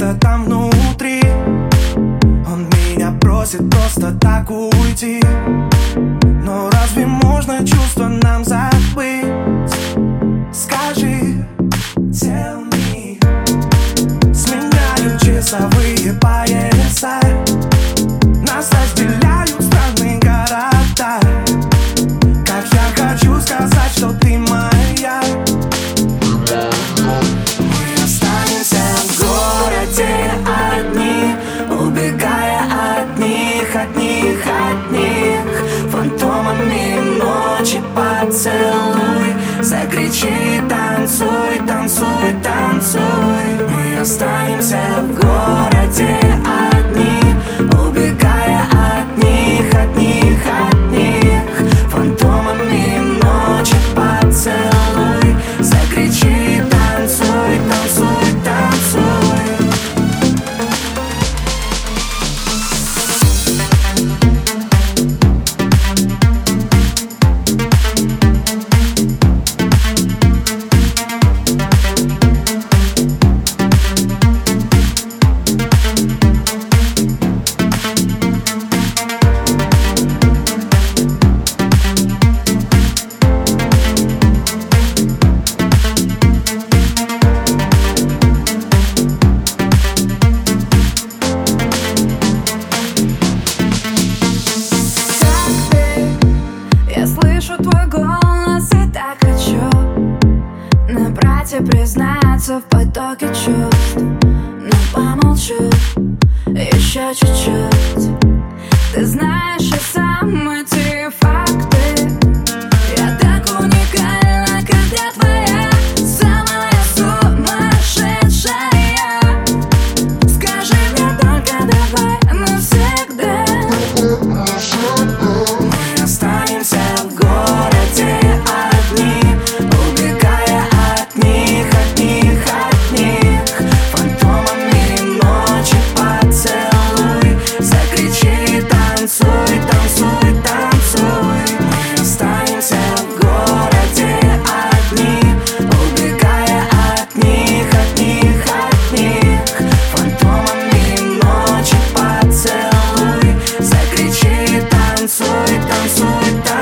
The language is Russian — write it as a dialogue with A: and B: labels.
A: где-то там внутри. Он меня просит просто так уйти. Но разве можно чувства нам забыть? Скажи, tell me. Сменяю часовые пары них, от них, от них Фантомами ночи поцелуй. Закричи, танцуй, танцуй, танцуй. Мы останемся в городе
B: Кстати, признаться в потоке чувств. Но помолчу еще чуть-чуть. Ты знаешь, я самый sua